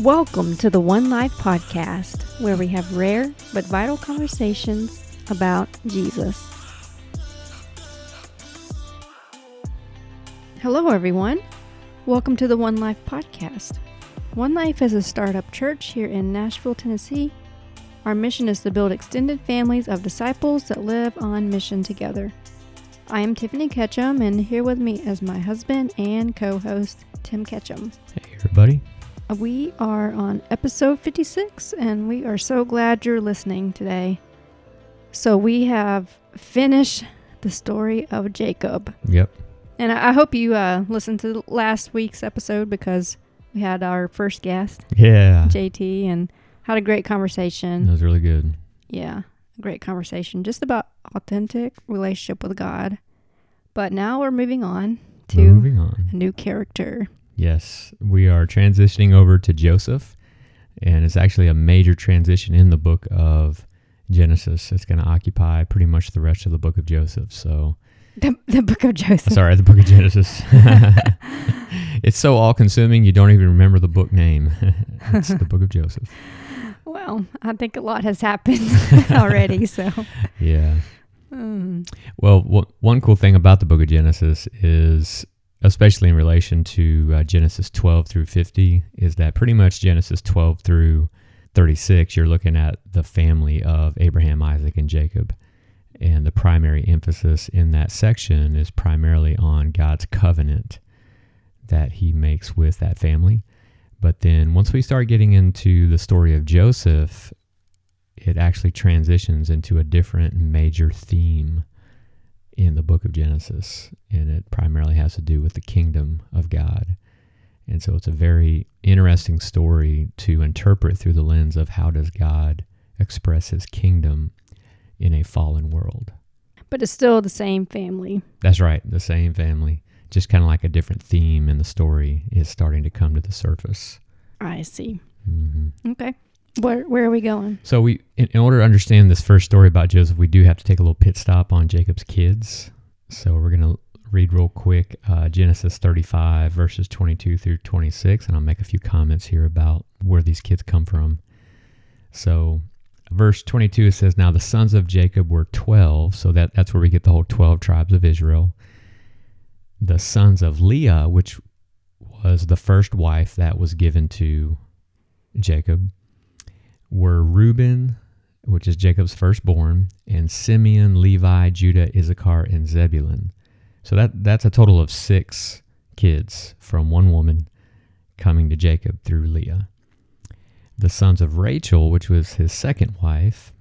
Welcome to the One Life Podcast, where we have rare but vital conversations about Jesus. Hello, everyone. Welcome to the One Life Podcast. One Life is a startup church here in Nashville, Tennessee. Our mission is to build extended families of disciples that live on mission together. I am Tiffany Ketchum, and here with me is my husband and co host, Tim Ketchum. Hey, everybody. We are on episode 56, and we are so glad you're listening today. So, we have finished the story of Jacob. Yep. And I I hope you uh, listened to last week's episode because we had our first guest, Yeah. JT, and had a great conversation. That was really good. Yeah, great conversation just about authentic relationship with God. But now we're moving on to Moving on. a new character. Yes, we are transitioning over to Joseph, and it's actually a major transition in the book of Genesis. It's going to occupy pretty much the rest of the book of Joseph. So, The, the book of Joseph. sorry, the book of Genesis. it's so all consuming, you don't even remember the book name. it's the book of Joseph. Well, I think a lot has happened already. So, Yeah. mm, Well, one cool thing about the book of Genesis is, especially in relation to uh, Genesis 12 through 50, is that pretty much Genesis 12 through 36, you're looking at the family of Abraham, Isaac, and Jacob. And the primary emphasis in that section is primarily on God's covenant that he makes with that family. But then once we start getting into the story of Joseph, it actually transitions into a different major theme in the book of Genesis, and it primarily has to do with the kingdom of God. And so it's a very interesting story to interpret through the lens of how does God express his kingdom in a fallen world. but it's still the same family. That's right, the same family, just kind of like a different theme in the story is starting to come to the surface. I see. hmm Okay. Where, where are we going? So we, in, in order to understand this first story about Joseph, we do have to take a little pit stop on Jacob's kids. So we're to read real quick uh, Genesis 35 verses 22 through 26, and I'll make a few comments here about where these kids come from. So verse 22 it says, "Now the sons of Jacob were 12." So that that's where we get the whole 12 tribes of Israel. The sons of Leah, which was the first wife that was given to Jacob, were Reuben, which is Jacob's firstborn, and Simeon, Levi, Judah, Issachar, and Zebulun. So that that's a total of six kids from one woman coming to Jacob through Leah. The sons of Rachel, which was his second wife,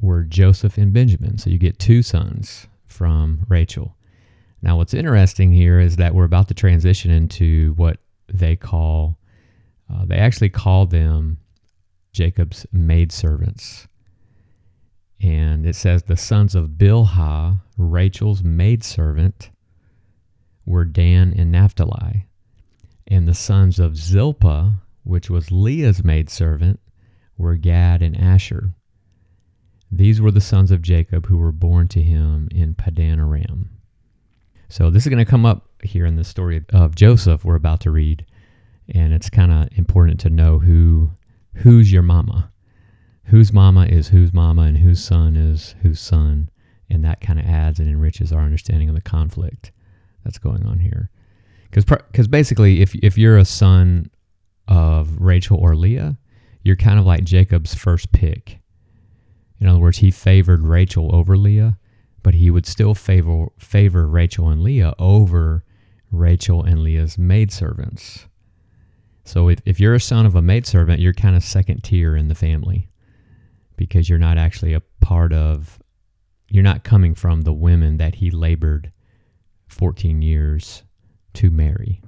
were Joseph and Benjamin. So you get two sons from Rachel. Now, what's interesting here is that we're about to transition into what they call, uh, they actually call them Jacob's maidservants. And it says the sons of Bilhah, Rachel's maidservant, were Dan and Naphtali. And the sons of Zilpah, which was Leah's maidservant, were Gad and Asher. These were the sons of Jacob who were born to him in Padan Aram. So this is going to come up here in the story of Joseph we're about to read, and it's kind of important to know who who's your mama, whose mama is whose mama, and whose son is whose son, and that kind of adds and enriches our understanding of the conflict that's going on here. Because basically, if if you're a son of Rachel or Leah, you're kind of like Jacob's first pick. In other words, he favored Rachel over Leah, but he would still favor favor Rachel and Leah over Rachel and Leah's maidservants. So if, if you're a son of a maidservant, you're kind of second tier in the family because you're not actually a part of you're not coming from the women that he labored 14 years to marry.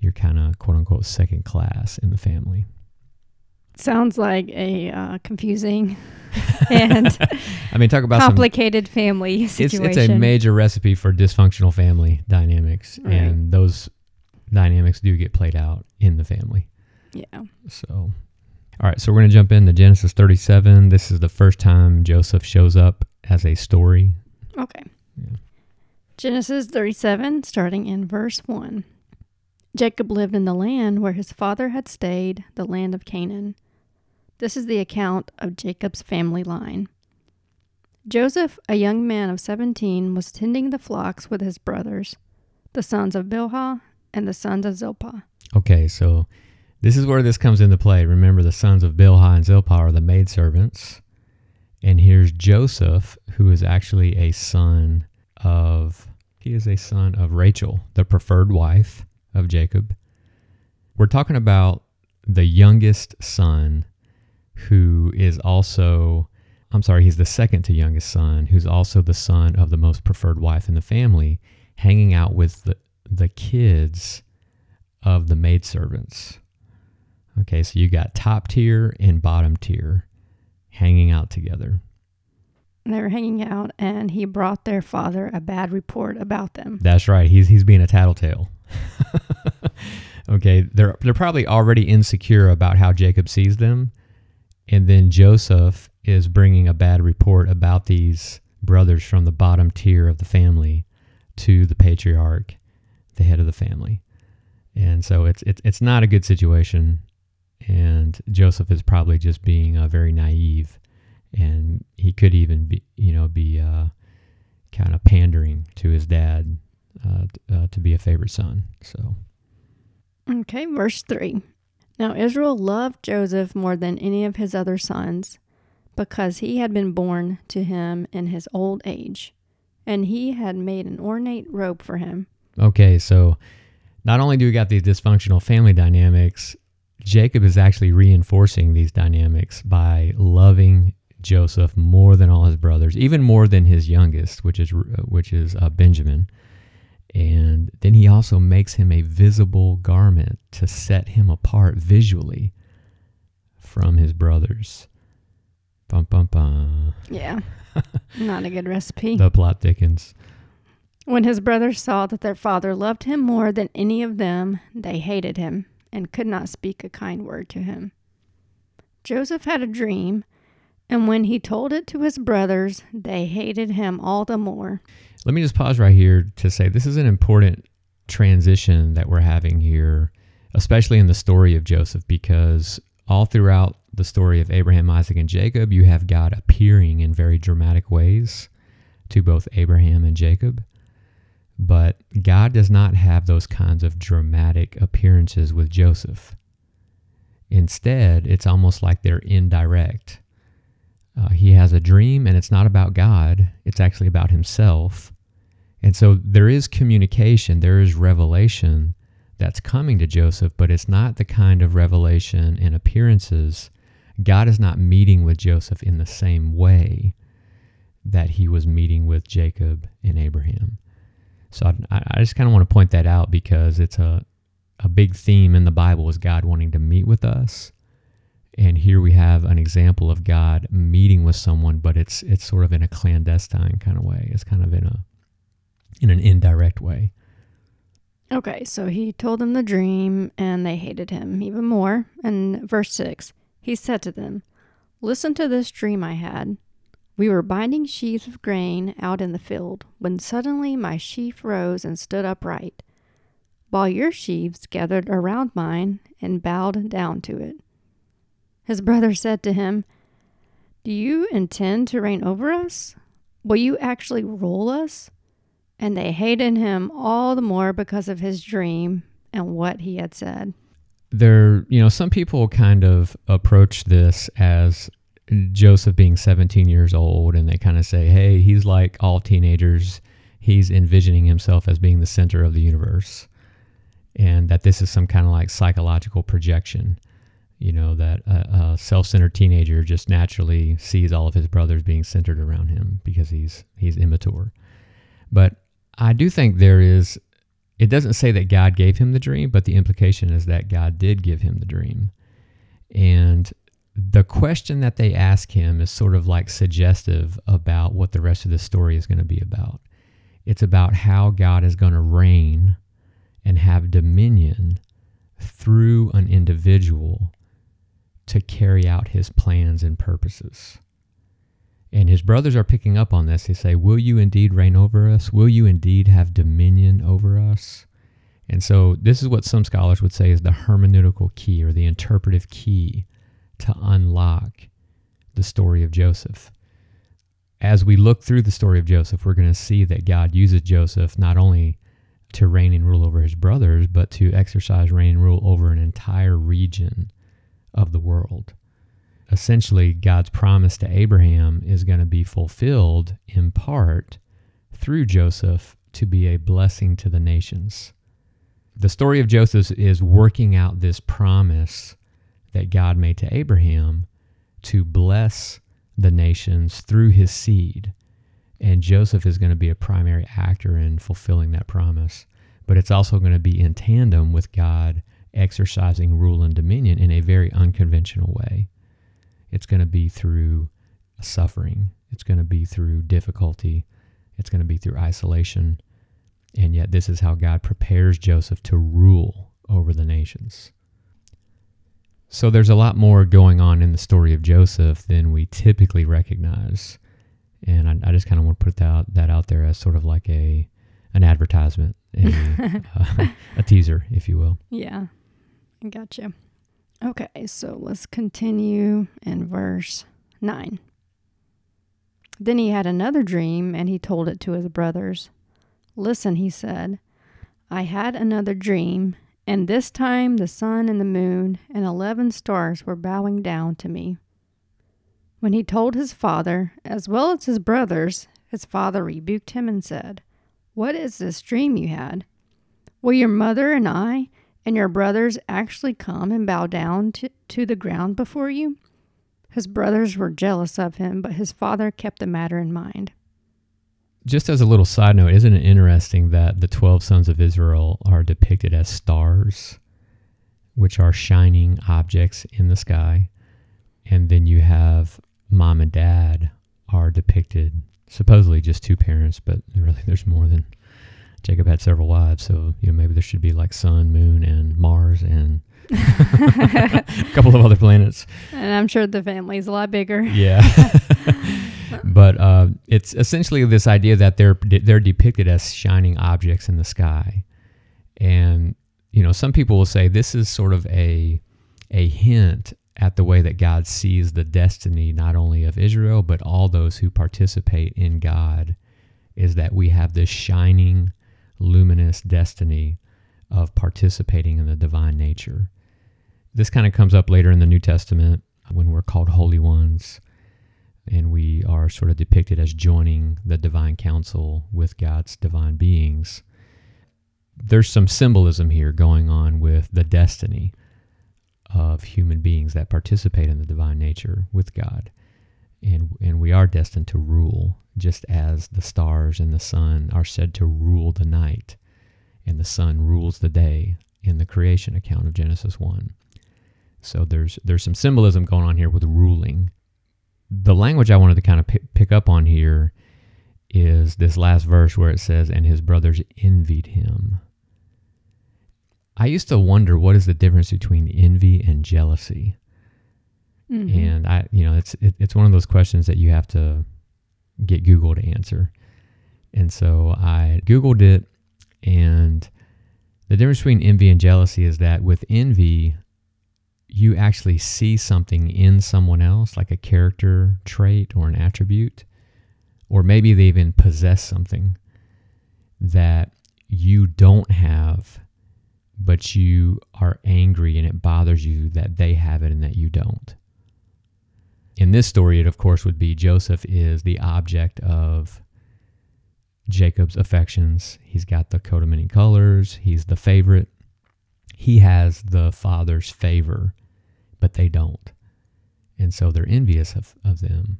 You're kind of quote unquote second class in the family. Sounds like a uh, confusing and I mean, talk about some complicated family it's, situation. it's a major recipe for dysfunctional family dynamics Right. and those dynamics do get played out in the family yeah. so all right so we're going to jump into genesis 37 this is the first time joseph shows up as a story Okay. Yeah. Genesis 37, starting in verse 1. Jacob lived in the land where his father had stayed, the land of Canaan. This is the account of Jacob's family line. Joseph, a young man of 17, was tending the flocks with his brothers, the sons of Bilhah and the sons of Zilpah. Okay, so this is where this comes into play. Remember, the sons of Bilhah and Zilpah are the maidservants. And here's Joseph, who is actually a son of, he is a son of Rachel, the preferred wife of Jacob. We're talking about the youngest son who is also, I'm sorry, he's the second to youngest son, who's also the son of the most preferred wife in the family, hanging out with the, the kids of the maidservants. Okay, so you got top tier and bottom tier hanging out together. They were hanging out, and he brought their father a bad report about them. That's right. He's he's being a tattletale. okay, they're they're probably already insecure about how Jacob sees them, and then Joseph is bringing a bad report about these brothers from the bottom tier of the family to the patriarch, the head of the family. And so it's it's it's not a good situation and Joseph is probably just being uh, very naive, and he could even be, you know, be uh, kind of pandering to his dad uh, uh, to be a favorite son. So, okay, verse three. Now Israel loved Joseph more than any of his other sons, because he had been born to him in his old age, and he had made an ornate robe for him. Okay, so not only do we got these dysfunctional family dynamics, Jacob is actually reinforcing these dynamics by loving Joseph more than all his brothers, even more than his youngest, which is which is uh, Benjamin. And then he also makes him a visible garment to set him apart visually from his brothers. Bum bum bum. Yeah, not a good recipe. the plot thickens. When his brothers saw that their father loved him more than any of them, they hated him and could not speak a kind word to him. Joseph had a dream, and when he told it to his brothers, they hated him all the more. Let me just pause right here to say this is an important transition that we're having here, especially in the story of Joseph, because all throughout the story of Abraham, Isaac, and Jacob, you have God appearing in very dramatic ways to both Abraham and Jacob. But God does not have those kinds of dramatic appearances with Joseph. Instead, it's almost like they're indirect. Uh, he has a dream, and it's not about God, it's actually about himself. And so there is communication, there is revelation that's coming to Joseph, but it's not the kind of revelation and appearances. God is not meeting with Joseph in the same way that he was meeting with Jacob and Abraham. So I, I just kind of want to point that out because it's a, a big theme in the Bible is God wanting to meet with us. And here we have an example of God meeting with someone, but it's it's sort of in a clandestine kind of way. It's kind of in a in an indirect way. Okay, so he told them the dream, and they hated him even more. And verse 6, he said to them, Listen to this dream I had. We were binding sheaves of grain out in the field when suddenly my sheaf rose and stood upright, while your sheaves gathered around mine and bowed down to it. His brother said to him, Do you intend to reign over us? Will you actually rule us? And they hated him all the more because of his dream and what he had said. There, you know, some people kind of approach this as Joseph being 17 years old, and they kind of say, hey, he's like all teenagers. He's envisioning himself as being the center of the universe, and that this is some kind of like psychological projection. You know, that a, a self centered teenager just naturally sees all of his brothers being centered around him because he's, he's immature. But I do think there is, it doesn't say that God gave him the dream, but the implication is that God did give him the dream. And the question that they ask him is sort of like suggestive about what the rest of the story is going to be about. It's about how God is going to reign and have dominion through an individual to carry out his plans and purposes. And his brothers are picking up on this. They say, Will you indeed reign over us? Will you indeed have dominion over us? And so, this is what some scholars would say is the hermeneutical key or the interpretive key to unlock the story of Joseph. As we look through the story of Joseph, we're going to see that God uses Joseph not only to reign and rule over his brothers, but to exercise reign and rule over an entire region of the world. Essentially, God's promise to Abraham is going to be fulfilled in part through Joseph to be a blessing to the nations. The story of Joseph is working out this promise that God made to Abraham to bless the nations through his seed. And Joseph is going to be a primary actor in fulfilling that promise. But it's also going to be in tandem with God exercising rule and dominion in a very unconventional way. It's going to be through suffering, it's going to be through difficulty, it's going to be through isolation. And yet, this is how God prepares Joseph to rule over the nations. So, there's a lot more going on in the story of Joseph than we typically recognize. And I, I just kind of want to put that, that out there as sort of like a an advertisement, a, uh, a teaser, if you will. Yeah, I gotcha. Okay, so let's continue in verse 9. Then he had another dream, and he told it to his brothers. Listen, he said, I had another dream, and this time the sun and the moon and eleven stars were bowing down to me. When he told his father, as well as his brothers, his father rebuked him and said, What is this dream you had? Will your mother and I and your brothers actually come and bow down to, to the ground before you? His brothers were jealous of him, but his father kept the matter in mind. Just as a little side note, isn't it interesting that the 12 sons of Israel are depicted as stars, which are shining objects in the sky? And then you have mom and dad are depicted, supposedly just two parents, but really there's more than Jacob had several wives, so you know maybe there should be like sun, moon, and Mars, and a couple of other planets. And I'm sure the family's a lot bigger. Yeah, but uh, it's essentially this idea that they're they're depicted as shining objects in the sky, and you know some people will say this is sort of a a hint at the way that God sees the destiny not only of Israel but all those who participate in God is that we have this shining luminous destiny of participating in the divine nature. This kind of comes up later in the New Testament when we're called holy ones and we are sort of depicted as joining the divine council with God's divine beings. There's some symbolism here going on with the destiny of human beings that participate in the divine nature with God. And, and we are destined to rule just as the stars and the sun are said to rule the night, and the sun rules the day in the creation account of Genesis 1. So there's there's some symbolism going on here with ruling. The language I wanted to kind of pick, pick up on here is this last verse where it says, "And his brothers envied him." I used to wonder what is the difference between envy and jealousy. Mm-hmm. And I, you know, it's it, it's one of those questions that you have to get Google to answer. And so I Googled it, and the difference between envy and jealousy is that with envy, you actually see something in someone else, like a character trait or an attribute, or maybe they even possess something that you don't have, but you are angry and it bothers you that they have it and that you don't. In this story, it of course would be Joseph is the object of Jacob's affections. He's got the coat of many colors, he's the favorite. He has the father's favor, but they don't. And so they're envious of, of them.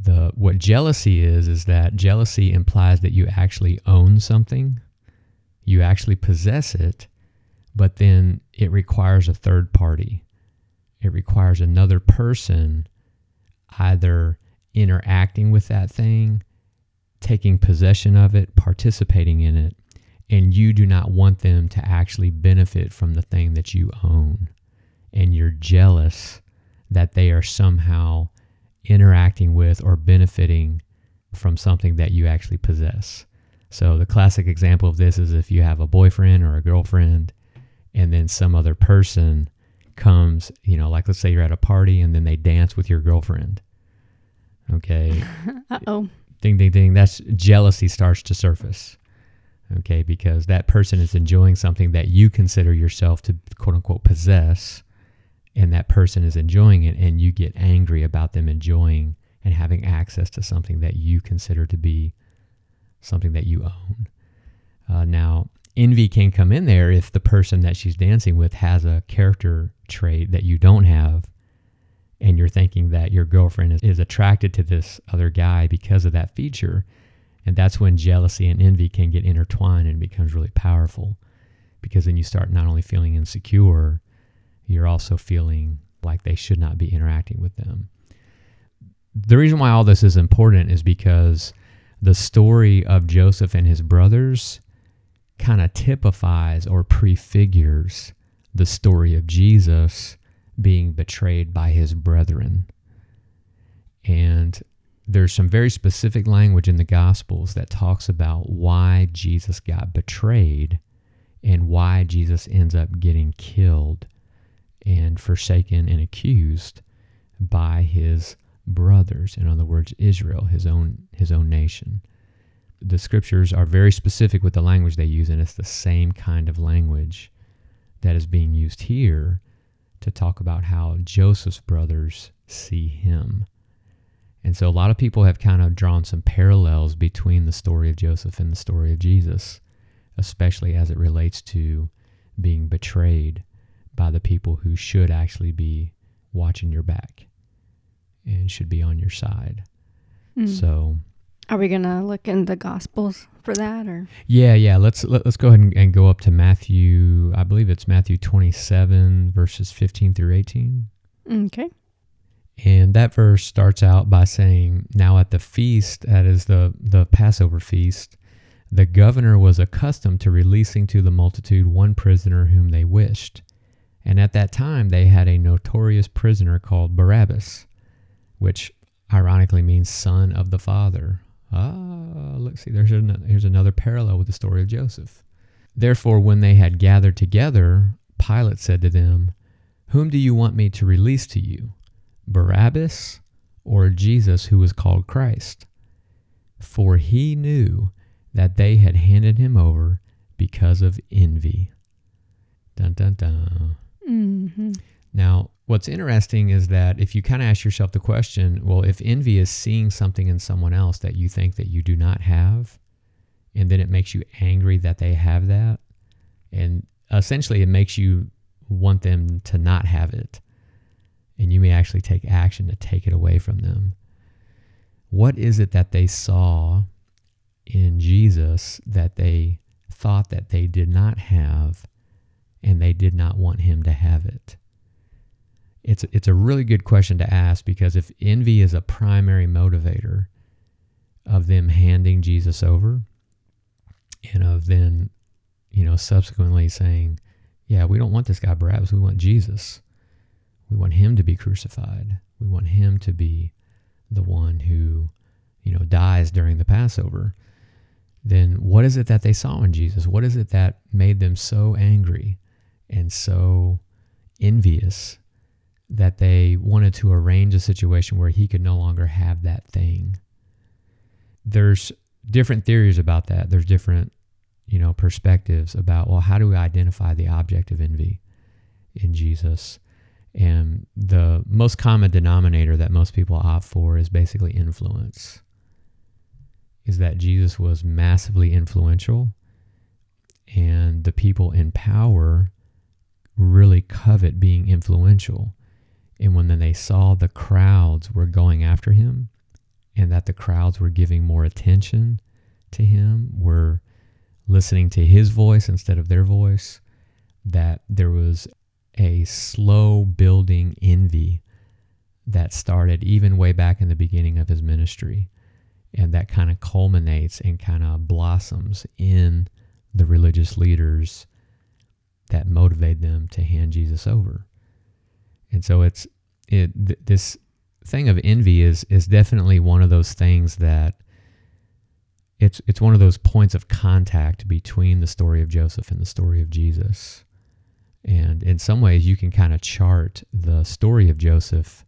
The what jealousy is is that jealousy implies that you actually own something, you actually possess it, but then it requires a third party. It requires another person either interacting with that thing, taking possession of it, participating in it, and you do not want them to actually benefit from the thing that you own. And you're jealous that they are somehow interacting with or benefiting from something that you actually possess. So the classic example of this is if you have a boyfriend or a girlfriend and then some other person comes, you know, like let's say you're at a party and then they dance with your girlfriend. Okay. uh oh. Ding, ding, ding. That's jealousy starts to surface. Okay. Because that person is enjoying something that you consider yourself to quote unquote possess. And that person is enjoying it. And you get angry about them enjoying and having access to something that you consider to be something that you own. Uh, now, envy can come in there if the person that she's dancing with has a character trait that you don't have and you're thinking that your girlfriend is, is attracted to this other guy because of that feature and that's when jealousy and envy can get intertwined and becomes really powerful because then you start not only feeling insecure you're also feeling like they should not be interacting with them the reason why all this is important is because the story of Joseph and his brothers kind of typifies or prefigures the story of Jesus being betrayed by his brethren. And there's some very specific language in the Gospels that talks about why Jesus got betrayed and why Jesus ends up getting killed and forsaken and accused by his brothers, in other words, Israel, his own his own nation. The scriptures are very specific with the language they use, and it's the same kind of language that is being used here to talk about how Joseph's brothers see him. And so a lot of people have kind of drawn some parallels between the story of Joseph and the story of Jesus, especially as it relates to being betrayed by the people who should actually be watching your back and should be on your side. Mm. So, are we gonna look in the Gospels for that, or? Yeah, yeah. Let's let, us let us go ahead and, and, go up to Matthew. I believe it's Matthew twenty-seven, verses fifteen through eighteen. Okay. And that verse starts out by saying, "Now at the feast, that is the the Passover feast." The governor was accustomed to releasing to the multitude one prisoner whom they wished. And at that time, they had a notorious prisoner called Barabbas which ironically means son of the father. Ah, let's see, there's an, here's another parallel with the story of Joseph. Therefore, when they had gathered together, Pilate said to them, Whom do you want me to release to you, Barabbas or Jesus who was called Christ? For he knew that they had handed him over because of envy. Dun dun dun. Mm-hmm. Now, what's interesting is that if you kind of ask yourself the question, well, if envy is seeing something in someone else that you think that you do not have, and then it makes you angry that they have that, and essentially it makes you want them to not have it, and you may actually take action to take it away from them. What is it that they saw in Jesus that they thought that they did not have, and they did not want him to have it? it's it's a really good question to ask because if envy is a primary motivator of them handing Jesus over and of then you know subsequently saying yeah we don't want this guy Barabbas we want Jesus. We want him to be crucified. We want him to be the one who you know dies during the Passover. Then what is it that they saw in Jesus? What is it that made them so angry and so envious that they wanted to arrange a situation where he could no longer have that thing. There's different theories about that. There's different, you know, perspectives about well, how do we identify the object of envy in Jesus? And the most common denominator that most people opt for is basically influence. Is that Jesus was massively influential and the people in power really covet being influential. And when they saw the crowds were going after him and that the crowds were giving more attention to him, were listening to his voice instead of their voice, that there was a slow building envy that started even way back in the beginning of his ministry. And that kind of culminates and kind of blossoms in the religious leaders that motivate them to hand Jesus over. And so it's it th- this thing of envy is is definitely one of those things that it's it's one of those points of contact between the story of Joseph and the story of Jesus. And in some ways you can kind of chart the story of Joseph,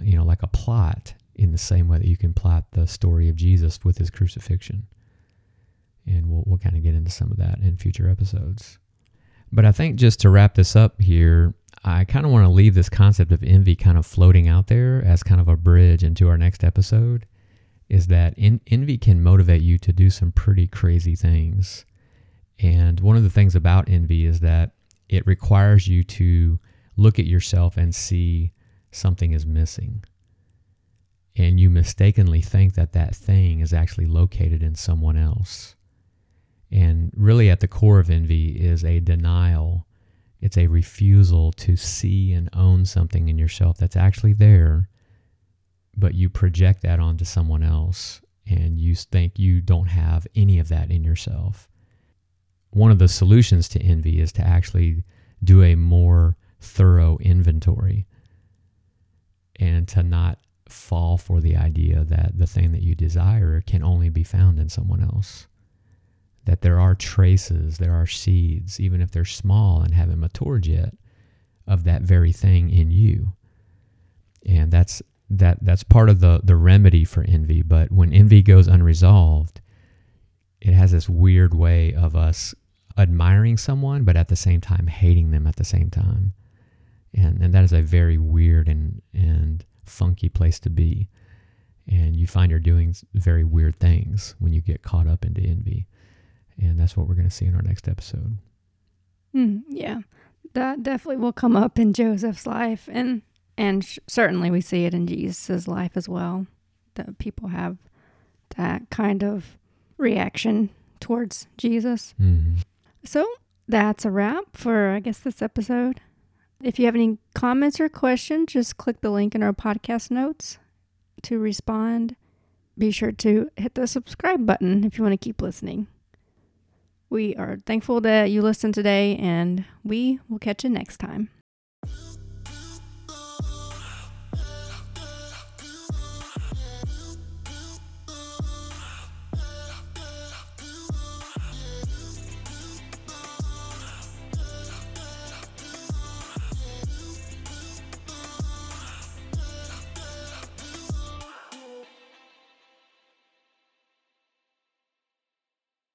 you know, like a plot in the same way that you can plot the story of Jesus with his crucifixion. And we'll we'll kind of get into some of that in future episodes. But I think just to wrap this up here, I kind of want to leave this concept of envy kind of floating out there as kind of a bridge into our next episode is that envy can motivate you to do some pretty crazy things. And one of the things about envy is that it requires you to look at yourself and see something is missing. And you mistakenly think that that thing is actually located in someone else. And really, at the core of envy is a denial. It's a refusal to see and own something in yourself that's actually there but you project that onto someone else and you think you don't have any of that in yourself. One of the solutions to envy is to actually do a more thorough inventory and to not fall for the idea that the thing that you desire can only be found in someone else. That there are traces, there are seeds, even if they're small and haven't matured yet, of that very thing in you. And that's that that's part of the the remedy for envy. But when envy goes unresolved it has this weird way of us admiring someone but at the same time hating them at the same time. And and that is a very weird and and funky place to be. And you find you're doing very weird things when you get caught up into envy and that's what we're going to see in our next episode mm, yeah that definitely will come up in joseph's life and and sh- certainly we see it in Jesus' life as well, that people have that kind of reaction towards Jesus. mm-hmm. So that's a wrap for, I guess, this episode. If you have any comments or questions, just click the link in our podcast notes to respond. Be sure to hit the subscribe button if you want to keep listening. We are thankful that you listened today, and we will catch you next time.